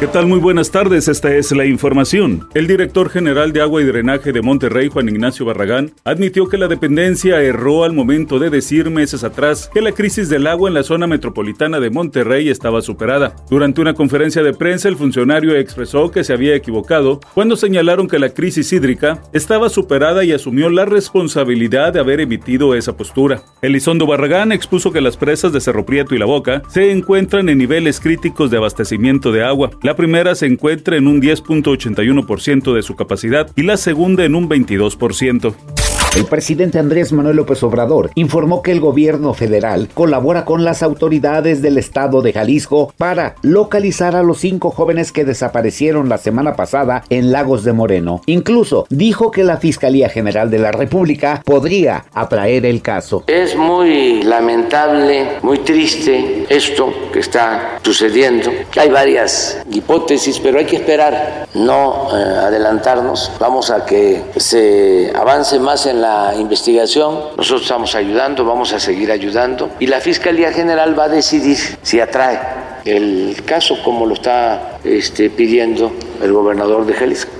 ¿Qué tal? Muy buenas tardes, esta es la información. El director general de Agua y Drenaje de Monterrey, Juan Ignacio Barragán, admitió que la dependencia erró al momento de decir meses atrás que la crisis del agua en la zona metropolitana de Monterrey estaba superada. Durante una conferencia de prensa, el funcionario expresó que se había equivocado cuando señalaron que la crisis hídrica estaba superada y asumió la responsabilidad de haber emitido esa postura. Elizondo Barragán expuso que las presas de Cerro Prieto y La Boca se encuentran en niveles críticos de abastecimiento de agua. La primera se encuentra en un 10.81% de su capacidad y la segunda en un 22%. El presidente Andrés Manuel López Obrador informó que el gobierno federal colabora con las autoridades del estado de Jalisco para localizar a los cinco jóvenes que desaparecieron la semana pasada en Lagos de Moreno. Incluso dijo que la Fiscalía General de la República podría atraer el caso. Es muy lamentable, muy triste esto que está sucediendo. Hay varias hipótesis, pero hay que esperar, no eh, adelantarnos. Vamos a que se avance más en la investigación, nosotros estamos ayudando, vamos a seguir ayudando y la Fiscalía General va a decidir si atrae el caso como lo está este, pidiendo el gobernador de Jalisco.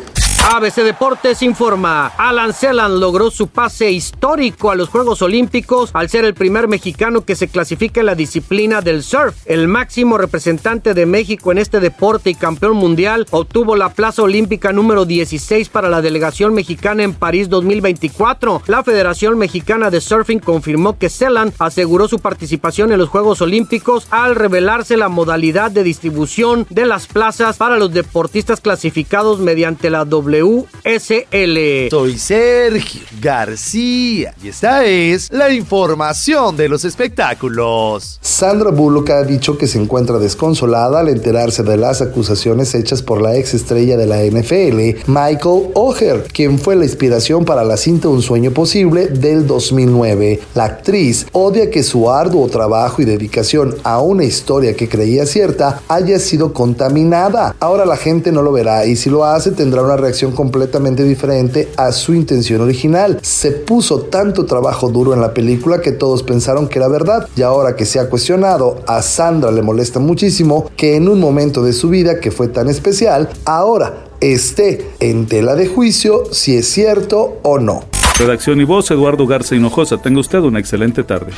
ABC Deportes informa, Alan Celan logró su pase histórico a los Juegos Olímpicos al ser el primer mexicano que se clasifica en la disciplina del surf. El máximo representante de México en este deporte y campeón mundial obtuvo la plaza olímpica número 16 para la delegación mexicana en París 2024. La Federación Mexicana de Surfing confirmó que Celan aseguró su participación en los Juegos Olímpicos al revelarse la modalidad de distribución de las plazas para los deportistas clasificados mediante la W WSL. Soy Sergio García y esta es la información de los espectáculos. Sandra Bullock ha dicho que se encuentra desconsolada al enterarse de las acusaciones hechas por la ex estrella de la NFL, Michael O'Hare, quien fue la inspiración para la cinta Un sueño posible del 2009. La actriz odia que su arduo trabajo y dedicación a una historia que creía cierta haya sido contaminada. Ahora la gente no lo verá y si lo hace tendrá una reacción completamente diferente a su intención original. Se puso tanto trabajo duro en la película que todos pensaron que era verdad y ahora que se ha cuestionado, a Sandra le molesta muchísimo que en un momento de su vida que fue tan especial, ahora esté en tela de juicio si es cierto o no. Redacción y voz, Eduardo Garza Hinojosa. Tenga usted una excelente tarde.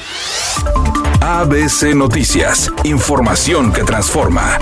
ABC Noticias, información que transforma.